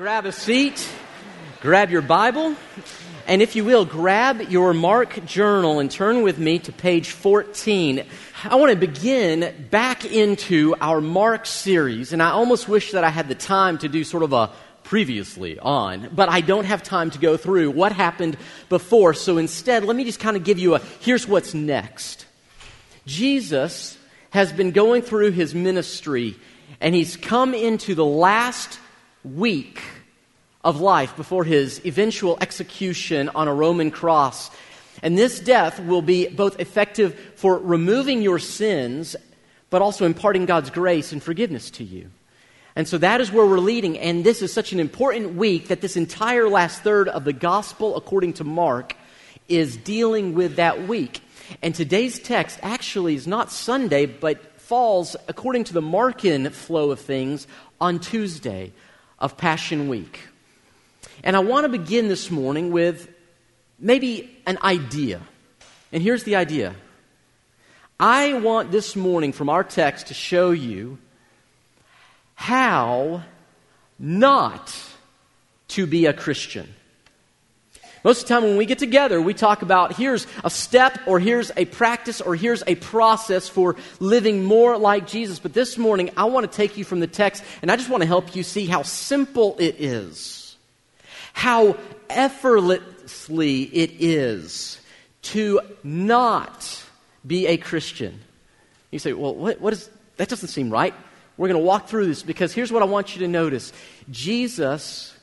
Grab a seat, grab your Bible, and if you will, grab your Mark journal and turn with me to page 14. I want to begin back into our Mark series, and I almost wish that I had the time to do sort of a previously on, but I don't have time to go through what happened before. So instead, let me just kind of give you a here's what's next. Jesus has been going through his ministry, and he's come into the last week of life before his eventual execution on a Roman cross. And this death will be both effective for removing your sins, but also imparting God's grace and forgiveness to you. And so that is where we're leading. And this is such an important week that this entire last third of the gospel, according to Mark, is dealing with that week. And today's text actually is not Sunday, but falls, according to the Markan flow of things, on Tuesday of Passion Week. And I want to begin this morning with maybe an idea. And here's the idea I want this morning from our text to show you how not to be a Christian. Most of the time, when we get together, we talk about here's a step, or here's a practice, or here's a process for living more like Jesus. But this morning, I want to take you from the text, and I just want to help you see how simple it is, how effortlessly it is to not be a Christian. You say, well, what, what is, that doesn't seem right. We're going to walk through this because here's what I want you to notice Jesus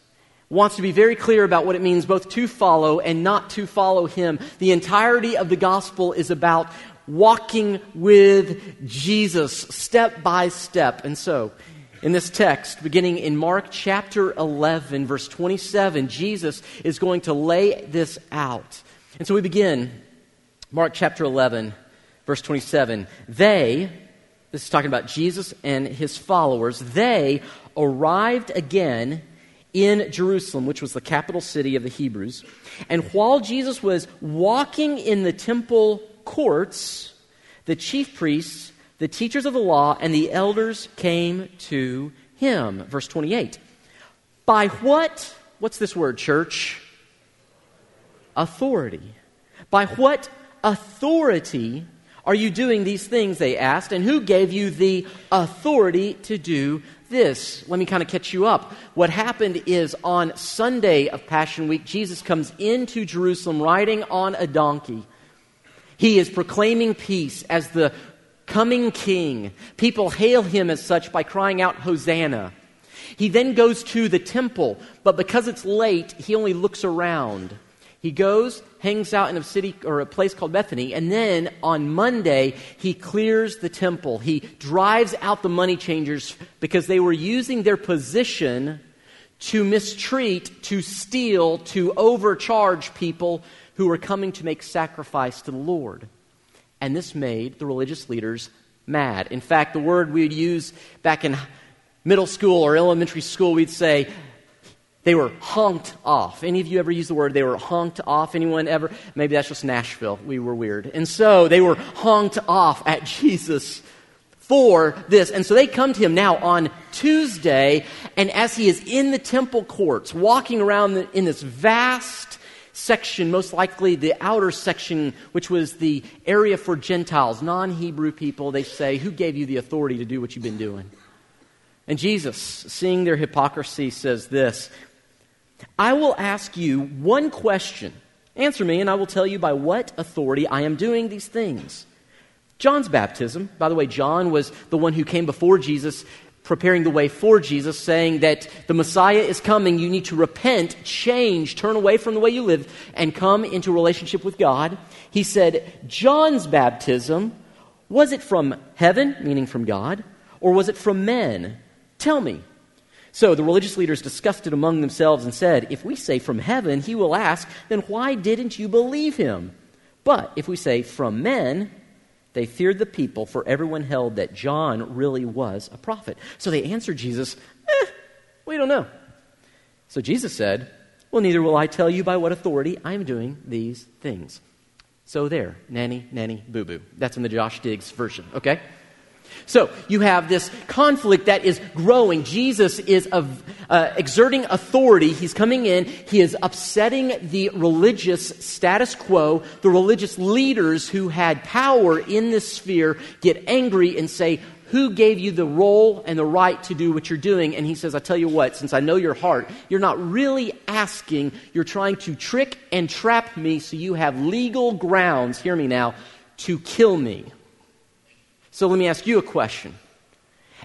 wants to be very clear about what it means both to follow and not to follow him. The entirety of the gospel is about walking with Jesus step by step. And so, in this text, beginning in Mark chapter 11, verse 27, Jesus is going to lay this out. And so we begin, Mark chapter 11, verse 27. They, this is talking about Jesus and his followers, they arrived again in Jerusalem, which was the capital city of the Hebrews. And while Jesus was walking in the temple courts, the chief priests, the teachers of the law, and the elders came to him. Verse 28. By what? What's this word, church? Authority. By what authority are you doing these things? They asked. And who gave you the authority to do this. Let me kind of catch you up. What happened is on Sunday of Passion Week, Jesus comes into Jerusalem riding on a donkey. He is proclaiming peace as the coming king. People hail him as such by crying out, Hosanna. He then goes to the temple, but because it's late, he only looks around. He goes, hangs out in a city or a place called Bethany, and then on Monday, he clears the temple. He drives out the money changers because they were using their position to mistreat, to steal, to overcharge people who were coming to make sacrifice to the Lord. And this made the religious leaders mad. In fact, the word we would use back in middle school or elementary school, we'd say, they were honked off. Any of you ever use the word they were honked off? Anyone ever? Maybe that's just Nashville. We were weird. And so they were honked off at Jesus for this. And so they come to him now on Tuesday, and as he is in the temple courts, walking around in this vast section, most likely the outer section, which was the area for Gentiles, non Hebrew people, they say, Who gave you the authority to do what you've been doing? And Jesus, seeing their hypocrisy, says this I will ask you one question. Answer me, and I will tell you by what authority I am doing these things. John's baptism, by the way, John was the one who came before Jesus, preparing the way for Jesus, saying that the Messiah is coming. You need to repent, change, turn away from the way you live, and come into relationship with God. He said, John's baptism, was it from heaven, meaning from God, or was it from men? Tell me. So the religious leaders discussed it among themselves and said, If we say from heaven, he will ask, then why didn't you believe him? But if we say from men, they feared the people, for everyone held that John really was a prophet. So they answered Jesus, eh, we don't know. So Jesus said, Well, neither will I tell you by what authority I am doing these things. So there, nanny, nanny, boo boo. That's in the Josh Diggs version, okay? So you have this conflict that is growing. Jesus is uh, exerting authority. He's coming in. He is upsetting the religious status quo. The religious leaders who had power in this sphere get angry and say, who gave you the role and the right to do what you're doing? And he says, I tell you what, since I know your heart, you're not really asking, you're trying to trick and trap me so you have legal grounds, hear me now, to kill me. So let me ask you a question.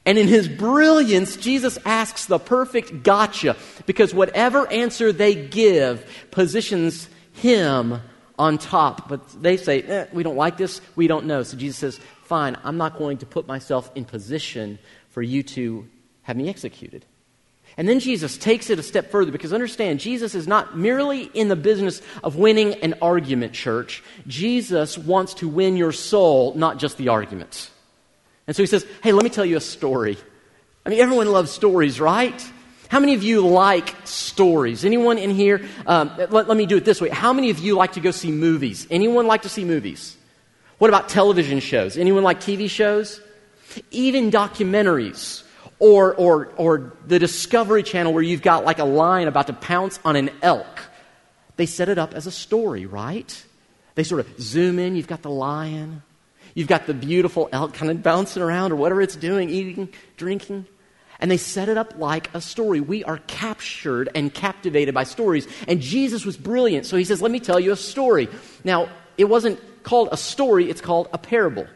And in his brilliance, Jesus asks the perfect gotcha because whatever answer they give positions him on top. But they say, eh, we don't like this, we don't know. So Jesus says, fine, I'm not going to put myself in position for you to have me executed. And then Jesus takes it a step further because understand, Jesus is not merely in the business of winning an argument, church. Jesus wants to win your soul, not just the arguments. And so he says, Hey, let me tell you a story. I mean, everyone loves stories, right? How many of you like stories? Anyone in here? Um, let, let me do it this way. How many of you like to go see movies? Anyone like to see movies? What about television shows? Anyone like TV shows? Even documentaries or, or, or the Discovery Channel where you've got like a lion about to pounce on an elk. They set it up as a story, right? They sort of zoom in, you've got the lion, you've got the beautiful elk kind of bouncing around or whatever it's doing, eating, drinking. And they set it up like a story. We are captured and captivated by stories. And Jesus was brilliant. So he says, Let me tell you a story. Now, it wasn't called a story, it's called a parable.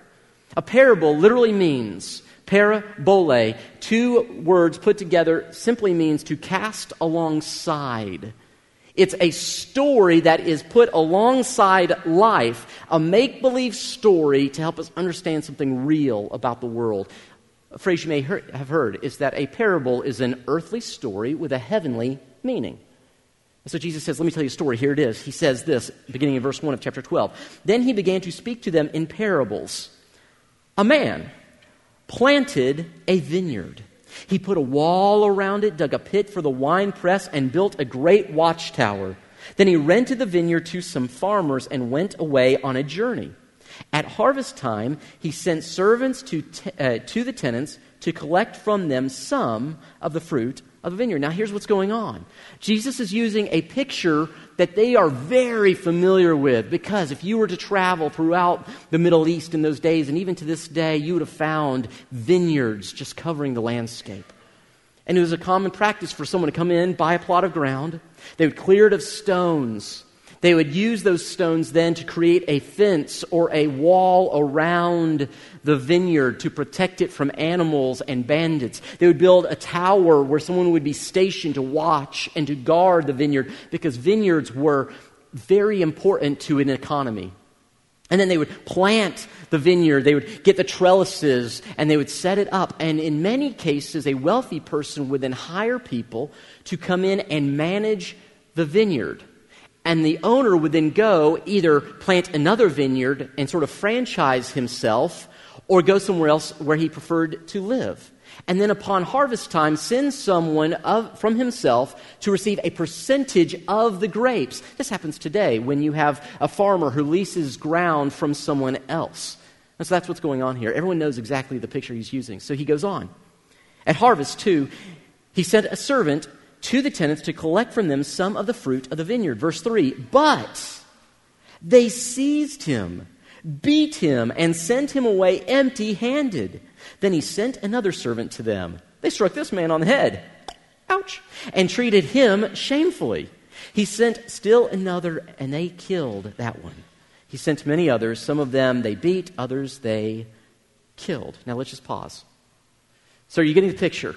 A parable literally means parabole, two words put together simply means to cast alongside. It's a story that is put alongside life, a make believe story to help us understand something real about the world. A phrase you may have heard is that a parable is an earthly story with a heavenly meaning. So Jesus says, Let me tell you a story. Here it is. He says this, beginning in verse 1 of chapter 12. Then he began to speak to them in parables. A man planted a vineyard. He put a wall around it, dug a pit for the wine press, and built a great watchtower. Then he rented the vineyard to some farmers and went away on a journey. At harvest time, he sent servants to, te- uh, to the tenants to collect from them some of the fruit of a vineyard. Now, here's what's going on Jesus is using a picture that they are very familiar with because if you were to travel throughout the Middle East in those days, and even to this day, you would have found vineyards just covering the landscape. And it was a common practice for someone to come in, buy a plot of ground, they would clear it of stones, they would use those stones then to create a fence or a wall around the vineyard to protect it from animals and bandits. They would build a tower where someone would be stationed to watch and to guard the vineyard because vineyards were very important to an economy. And then they would plant the vineyard, they would get the trellises, and they would set it up. And in many cases, a wealthy person would then hire people to come in and manage the vineyard. And the owner would then go either plant another vineyard and sort of franchise himself or go somewhere else where he preferred to live. And then upon harvest time, send someone of, from himself to receive a percentage of the grapes. This happens today when you have a farmer who leases ground from someone else. And so that's what's going on here. Everyone knows exactly the picture he's using. So he goes on. At harvest, too, he sent a servant to the tenants to collect from them some of the fruit of the vineyard. Verse 3 But they seized him, beat him, and sent him away empty handed. Then he sent another servant to them. They struck this man on the head. Ouch. And treated him shamefully. He sent still another, and they killed that one. He sent many others. Some of them they beat, others they killed. Now let's just pause. So, are you getting the picture?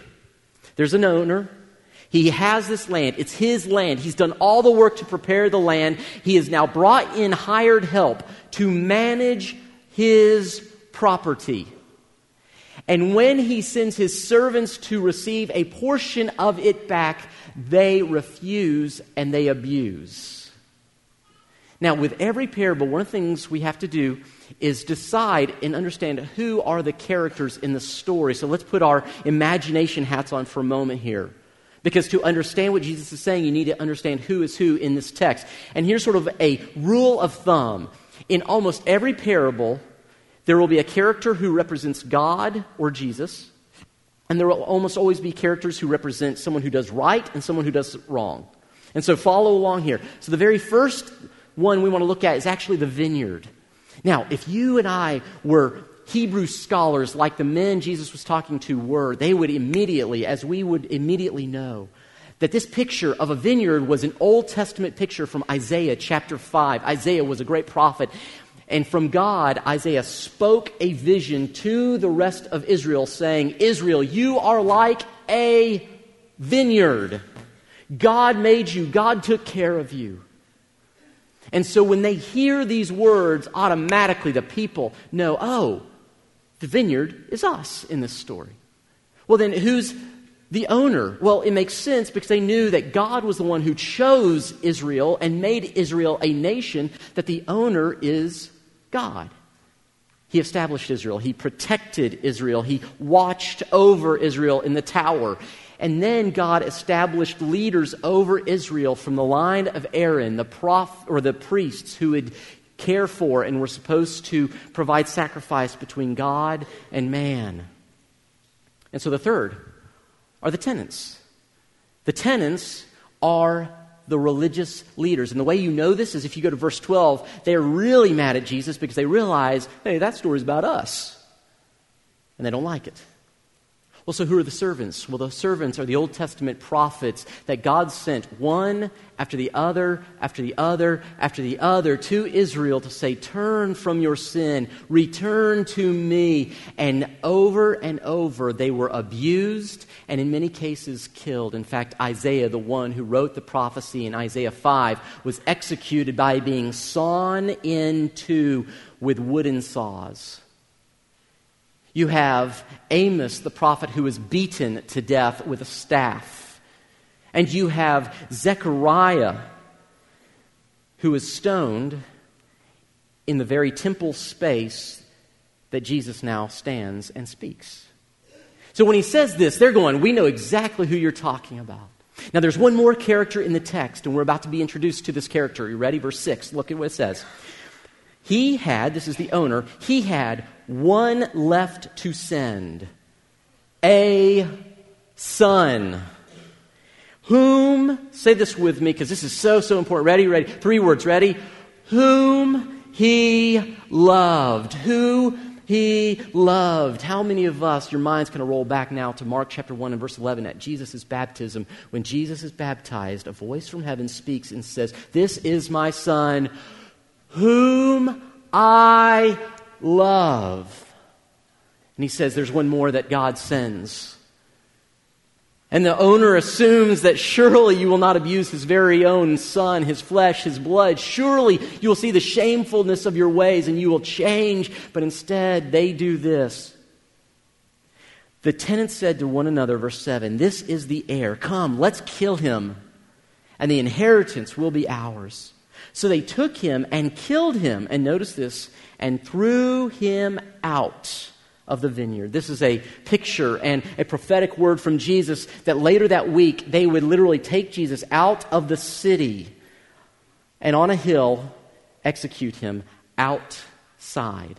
There's an owner he has this land. It's his land. He's done all the work to prepare the land. He has now brought in hired help to manage his property. And when he sends his servants to receive a portion of it back, they refuse and they abuse. Now, with every parable, one of the things we have to do is decide and understand who are the characters in the story. So let's put our imagination hats on for a moment here. Because to understand what Jesus is saying, you need to understand who is who in this text. And here's sort of a rule of thumb. In almost every parable, There will be a character who represents God or Jesus, and there will almost always be characters who represent someone who does right and someone who does wrong. And so follow along here. So the very first one we want to look at is actually the vineyard. Now, if you and I were Hebrew scholars like the men Jesus was talking to were, they would immediately, as we would immediately know, that this picture of a vineyard was an Old Testament picture from Isaiah chapter 5. Isaiah was a great prophet. And from God, Isaiah spoke a vision to the rest of Israel, saying, Israel, you are like a vineyard. God made you, God took care of you. And so when they hear these words, automatically the people know, oh, the vineyard is us in this story. Well, then who's the owner? Well, it makes sense because they knew that God was the one who chose Israel and made Israel a nation, that the owner is God. He established Israel. He protected Israel. He watched over Israel in the tower. And then God established leaders over Israel from the line of Aaron, the prof or the priests who would care for and we're supposed to provide sacrifice between God and man. And so the third are the tenants. The tenants are the religious leaders. And the way you know this is if you go to verse 12, they're really mad at Jesus because they realize, hey, that story's about us. And they don't like it. Well, so who are the servants? Well, the servants are the Old Testament prophets that God sent one after the other, after the other, after the other to Israel to say, Turn from your sin, return to me. And over and over, they were abused and in many cases killed. In fact, Isaiah, the one who wrote the prophecy in Isaiah 5, was executed by being sawn in two with wooden saws. You have Amos, the prophet, who was beaten to death with a staff. And you have Zechariah, who was stoned in the very temple space that Jesus now stands and speaks. So when he says this, they're going, We know exactly who you're talking about. Now, there's one more character in the text, and we're about to be introduced to this character. Are you ready? Verse 6. Look at what it says. He had, this is the owner, he had one left to send a son. Whom, say this with me because this is so, so important. Ready, ready. Three words, ready? Whom he loved. Who he loved. How many of us, your mind's going to roll back now to Mark chapter 1 and verse 11 at Jesus' baptism. When Jesus is baptized, a voice from heaven speaks and says, This is my son whom I love. And he says there's one more that God sends. And the owner assumes that surely you will not abuse his very own son, his flesh, his blood. Surely you will see the shamefulness of your ways and you will change. But instead, they do this. The tenants said to one another, verse 7, This is the heir. Come, let's kill him, and the inheritance will be ours. So they took him and killed him. And notice this and threw him out of the vineyard. This is a picture and a prophetic word from Jesus that later that week they would literally take Jesus out of the city and on a hill execute him outside.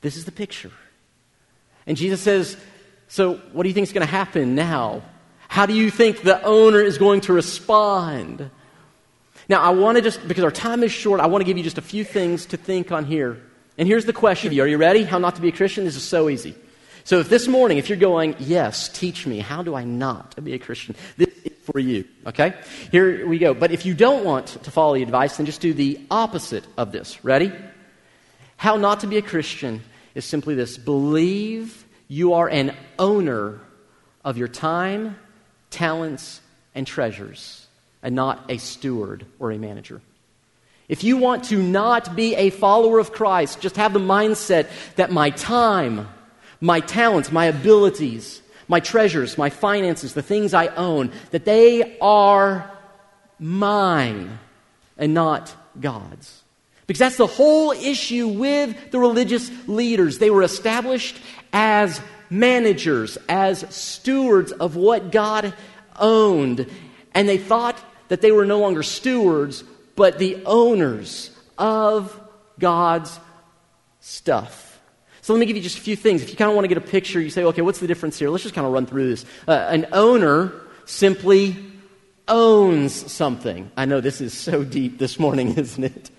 This is the picture. And Jesus says, So, what do you think is going to happen now? How do you think the owner is going to respond? Now, I want to just, because our time is short, I want to give you just a few things to think on here. And here's the question Are you ready? How not to be a Christian? This is so easy. So, if this morning, if you're going, Yes, teach me, how do I not be a Christian? This is for you, okay? Here we go. But if you don't want to follow the advice, then just do the opposite of this. Ready? How not to be a Christian is simply this believe you are an owner of your time, talents, and treasures and not a steward or a manager. If you want to not be a follower of Christ, just have the mindset that my time, my talents, my abilities, my treasures, my finances, the things I own, that they are mine and not God's. Because that's the whole issue with the religious leaders. They were established as managers, as stewards of what God owned. And they thought that they were no longer stewards, but the owners of God's stuff. So let me give you just a few things. If you kind of want to get a picture, you say, okay, what's the difference here? Let's just kind of run through this. Uh, an owner simply owns something. I know this is so deep this morning, isn't it?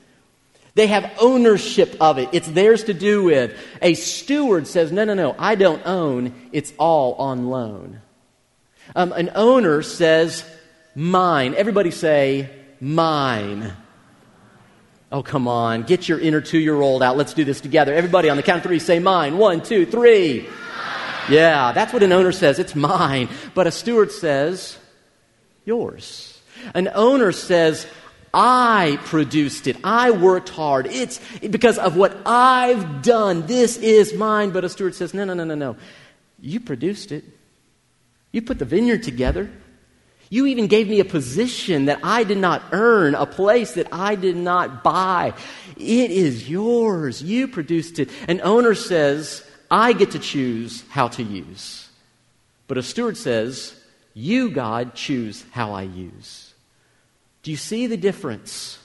They have ownership of it. It's theirs to do with. A steward says, no, no, no, I don't own. It's all on loan. Um, an owner says, mine. Everybody say, mine. Oh, come on. Get your inner two year old out. Let's do this together. Everybody on the count of three say mine. One, two, three. Yeah, that's what an owner says. It's mine. But a steward says, yours. An owner says, I produced it. I worked hard. It's because of what I've done. This is mine. But a steward says, no, no, no, no, no. You produced it. You put the vineyard together. You even gave me a position that I did not earn, a place that I did not buy. It is yours. You produced it. An owner says, I get to choose how to use. But a steward says, You, God, choose how I use. Do you see the difference?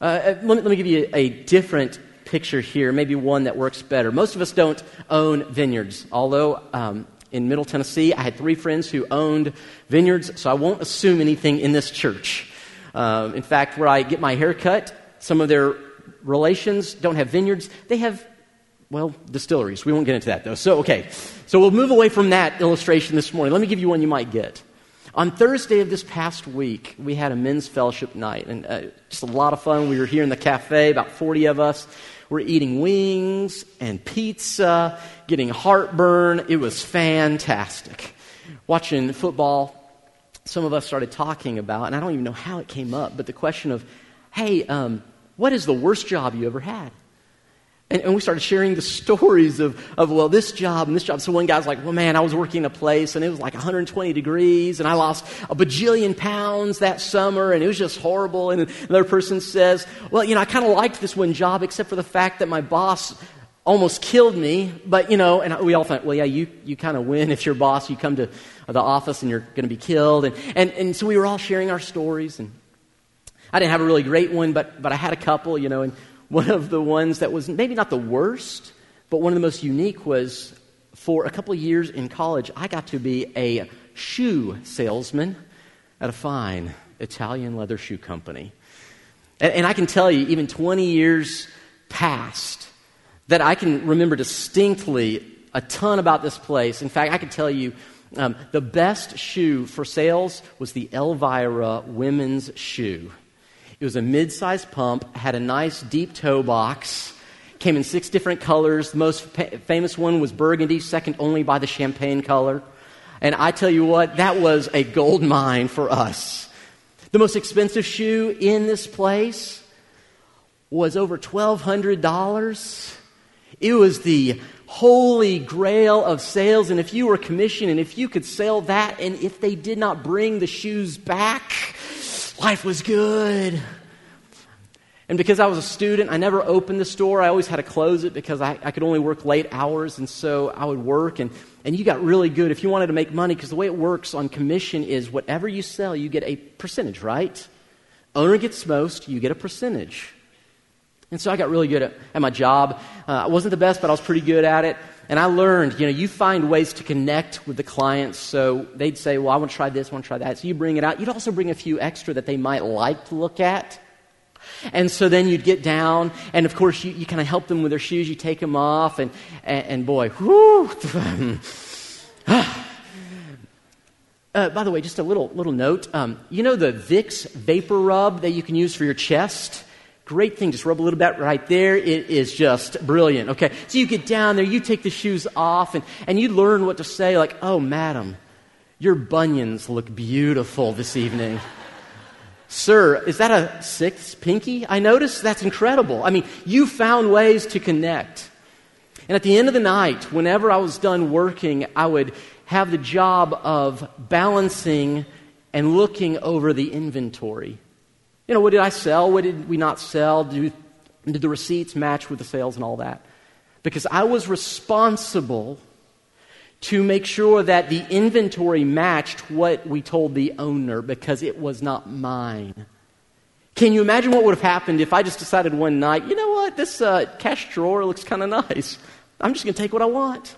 Uh, uh let, me, let me give you a different picture here, maybe one that works better. Most of us don't own vineyards, although um, in Middle Tennessee. I had three friends who owned vineyards, so I won't assume anything in this church. Uh, in fact, where I get my hair cut, some of their relations don't have vineyards. They have, well, distilleries. We won't get into that, though. So, okay. So we'll move away from that illustration this morning. Let me give you one you might get. On Thursday of this past week, we had a men's fellowship night, and uh, just a lot of fun. We were here in the cafe, about 40 of us. We're eating wings and pizza, getting heartburn. It was fantastic. Watching football, some of us started talking about, and I don't even know how it came up, but the question of, hey, um, what is the worst job you ever had? And, and, we started sharing the stories of, of, well, this job and this job. So one guy's like, well, man, I was working in a place and it was like 120 degrees and I lost a bajillion pounds that summer and it was just horrible. And another person says, well, you know, I kind of liked this one job except for the fact that my boss almost killed me. But, you know, and we all thought, well, yeah, you, you kind of win if your boss, you come to the office and you're going to be killed. And, and, and so we were all sharing our stories and I didn't have a really great one, but, but I had a couple, you know, and one of the ones that was maybe not the worst, but one of the most unique was for a couple of years in college, I got to be a shoe salesman at a fine Italian leather shoe company. And, and I can tell you, even 20 years past, that I can remember distinctly a ton about this place. In fact, I can tell you um, the best shoe for sales was the Elvira women's shoe. It was a mid sized pump, had a nice deep toe box, came in six different colors. The most famous one was burgundy, second only by the champagne color. And I tell you what, that was a gold mine for us. The most expensive shoe in this place was over $1,200. It was the holy grail of sales. And if you were commissioned and if you could sell that, and if they did not bring the shoes back, life was good. And because I was a student, I never opened the store. I always had to close it because I, I could only work late hours. And so I would work, and, and you got really good if you wanted to make money because the way it works on commission is whatever you sell, you get a percentage, right? Owner gets most, you get a percentage. And so I got really good at, at my job. Uh, I wasn't the best, but I was pretty good at it. And I learned, you know, you find ways to connect with the clients. So they'd say, well, I want to try this, I want to try that. So you bring it out. You'd also bring a few extra that they might like to look at. And so then you'd get down, and of course, you, you kind of help them with their shoes. You take them off, and, and, and boy, whoo. Uh, by the way, just a little little note. Um, you know the Vicks Vapor Rub that you can use for your chest? Great thing. Just rub a little bit right there. It is just brilliant. Okay. So you get down there, you take the shoes off, and, and you learn what to say, like, oh, madam, your bunions look beautiful this evening. Sir, is that a sixth pinky? I noticed that's incredible. I mean, you found ways to connect. And at the end of the night, whenever I was done working, I would have the job of balancing and looking over the inventory. You know, what did I sell? What did we not sell? Did, did the receipts match with the sales and all that? Because I was responsible to make sure that the inventory matched what we told the owner because it was not mine. Can you imagine what would have happened if I just decided one night, you know what? this uh, cash drawer looks kind of nice. I'm just going to take what I want.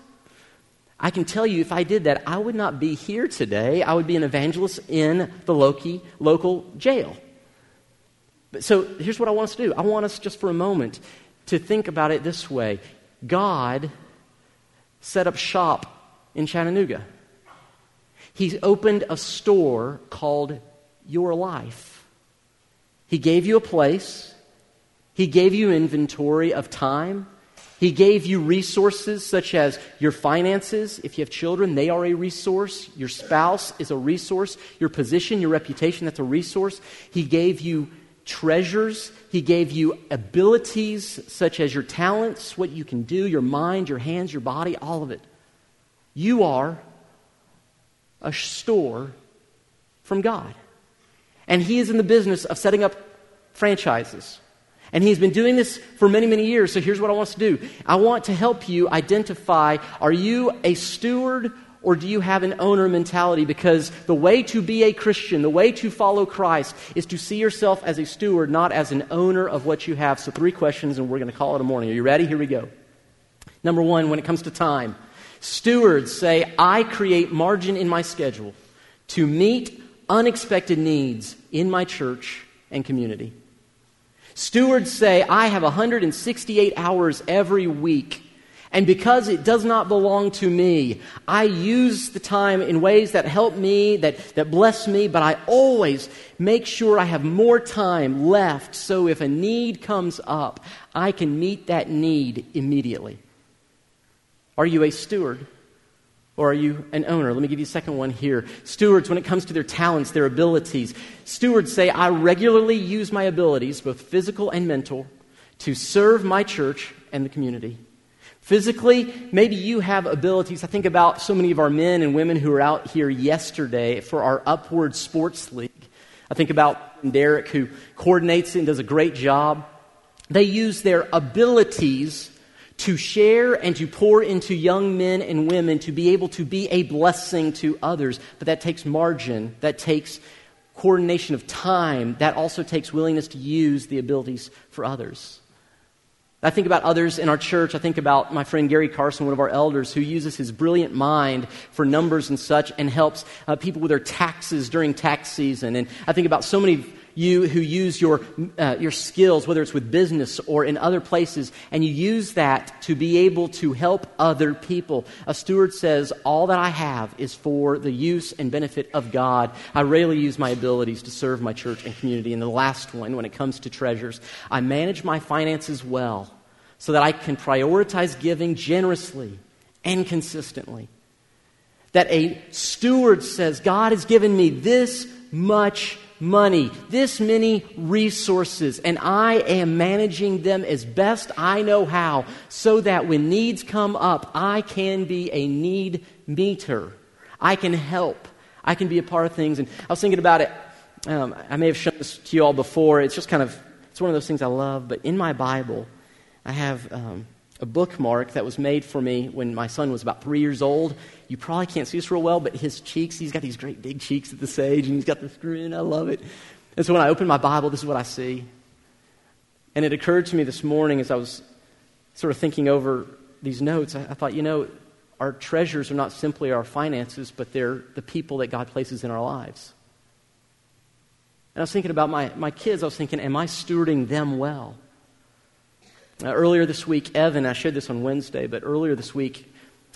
I can tell you if I did that, I would not be here today. I would be an evangelist in the Loki, local jail. So here's what I want us to do I want us just for a moment to think about it this way God set up shop in Chattanooga, He's opened a store called Your Life. He gave you a place, He gave you inventory of time. He gave you resources such as your finances. If you have children, they are a resource. Your spouse is a resource. Your position, your reputation, that's a resource. He gave you treasures. He gave you abilities such as your talents, what you can do, your mind, your hands, your body, all of it. You are a store from God. And He is in the business of setting up franchises. And He's been doing this for many, many years. So here's what I want to do I want to help you identify are you a steward or do you have an owner mentality? Because the way to be a Christian, the way to follow Christ, is to see yourself as a steward, not as an owner of what you have. So, three questions, and we're going to call it a morning. Are you ready? Here we go. Number one, when it comes to time, stewards say, I create margin in my schedule to meet unexpected needs in my church and community. Stewards say, I have 168 hours every week and because it does not belong to me, I use the time in ways that help me, that, that bless me, but I always make sure I have more time left so if a need comes up, I can meet that need immediately. Are you a steward? Or are you an owner? Let me give you a second one here. Stewards, when it comes to their talents, their abilities, stewards say, I regularly use my abilities, both physical and mental, to serve my church and the community. Physically, maybe you have abilities. I think about so many of our men and women who were out here yesterday for our Upward Sports League. I think about Derek, who coordinates and does a great job. They use their abilities to share and to pour into young men and women to be able to be a blessing to others. But that takes margin, that takes coordination of time, that also takes willingness to use the abilities for others. I think about others in our church. I think about my friend Gary Carson, one of our elders, who uses his brilliant mind for numbers and such and helps uh, people with their taxes during tax season. And I think about so many you who use your, uh, your skills, whether it's with business or in other places, and you use that to be able to help other people. A steward says, All that I have is for the use and benefit of God. I rarely use my abilities to serve my church and community. And the last one, when it comes to treasures, I manage my finances well so that I can prioritize giving generously and consistently. That a steward says, God has given me this much money, this many resources, and I am managing them as best I know how so that when needs come up, I can be a need meter. I can help. I can be a part of things. And I was thinking about it. Um, I may have shown this to you all before. It's just kind of, it's one of those things I love. But in my Bible, I have um, a bookmark that was made for me when my son was about three years old. You probably can't see this real well, but his cheeks, he's got these great big cheeks at this age, and he's got this grin. I love it. And so when I open my Bible, this is what I see. And it occurred to me this morning as I was sort of thinking over these notes, I, I thought, you know, our treasures are not simply our finances, but they're the people that God places in our lives. And I was thinking about my, my kids. I was thinking, am I stewarding them well? Uh, earlier this week, Evan, I shared this on Wednesday, but earlier this week,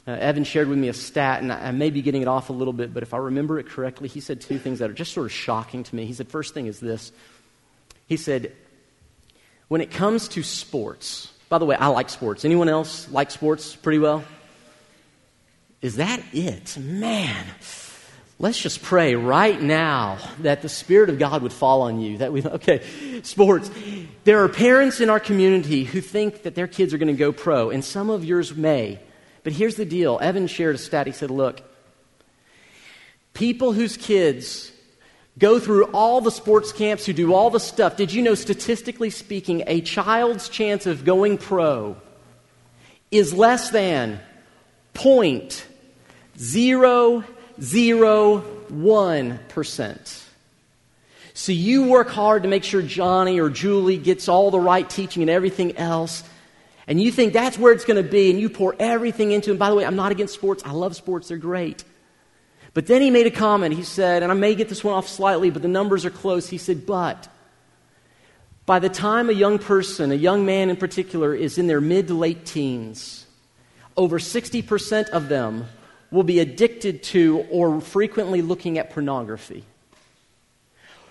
uh, Evan shared with me a stat, and I, I, may be getting it off a little bit, but if I remember it correctly, he said two things that are just sort of shocking to me. He said, first thing is this. He said, when it comes to sports, by the way, I like sports. Anyone else like sports pretty well? Is that it? Man. Let's just pray right now that the Spirit of God would fall on you. That we, okay, sports. There are parents in our community who think that their kids are going to go pro, and some of yours may. But here's the deal Evan shared a stat. He said, Look, people whose kids go through all the sports camps, who do all the stuff, did you know, statistically speaking, a child's chance of going pro is less than 0.001%. So you work hard to make sure Johnny or Julie gets all the right teaching and everything else. And you think that's where it's going to be, and you pour everything into it. by the way, I'm not against sports. I love sports, they're great. But then he made a comment. He said, and I may get this one off slightly, but the numbers are close. He said, But by the time a young person, a young man in particular, is in their mid to late teens, over 60% of them will be addicted to or frequently looking at pornography.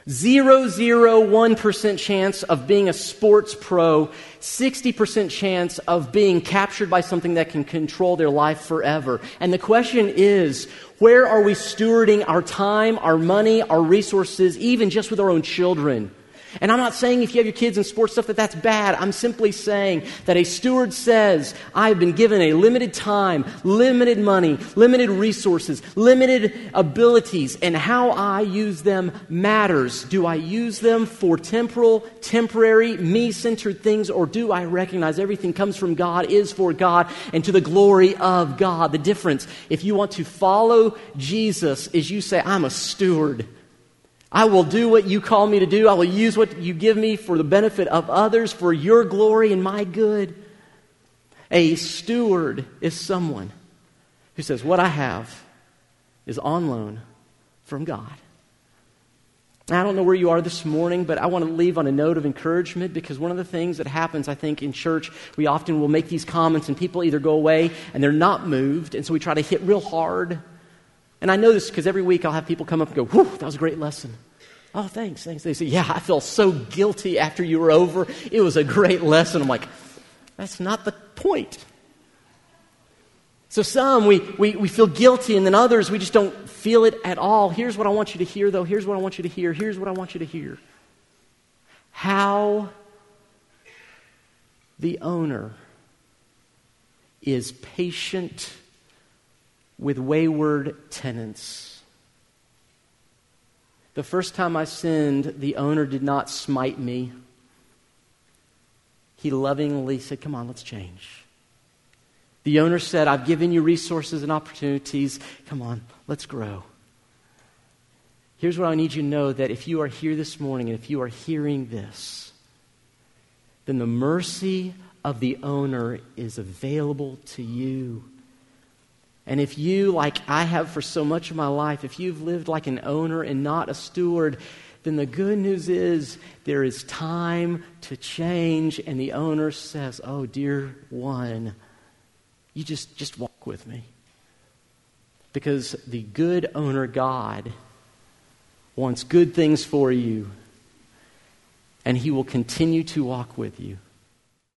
001% chance of being a sports pro, 60% chance of being captured by something that can control their life forever. And the question is, where are we stewarding our time, our money, our resources, even just with our own children? And I'm not saying if you have your kids in sports stuff that that's bad. I'm simply saying that a steward says, I've been given a limited time, limited money, limited resources, limited abilities, and how I use them matters. Do I use them for temporal, temporary, me centered things, or do I recognize everything comes from God, is for God, and to the glory of God? The difference, if you want to follow Jesus, is you say, I'm a steward. I will do what you call me to do. I will use what you give me for the benefit of others, for your glory and my good. A steward is someone who says, What I have is on loan from God. I don't know where you are this morning, but I want to leave on a note of encouragement because one of the things that happens, I think, in church, we often will make these comments and people either go away and they're not moved, and so we try to hit real hard and I know this because every week I'll have people come up and go, Whew, that was a great lesson. Oh, thanks, thanks. They say, Yeah, I felt so guilty after you were over. It was a great lesson. I'm like, That's not the point. So some we, we, we feel guilty, and then others we just don't feel it at all. Here's what I want you to hear, though. Here's what I want you to hear. Here's what I want you to hear. How the owner is patient with wayward tenants. The first time I sinned, the owner did not smite me. He lovingly said, Come on, let's change. The owner said, I've given you resources and opportunities. Come on, let's grow. Here's what I need you to know that if you are here this morning and if you are hearing this, then the mercy of the owner is available to you. And if you, like I have for so much of my life, if you've lived like an owner and not a steward, then the good news is there is time to change. And the owner says, Oh, dear one, you just, just walk with me. Because the good owner, God, wants good things for you, and he will continue to walk with you.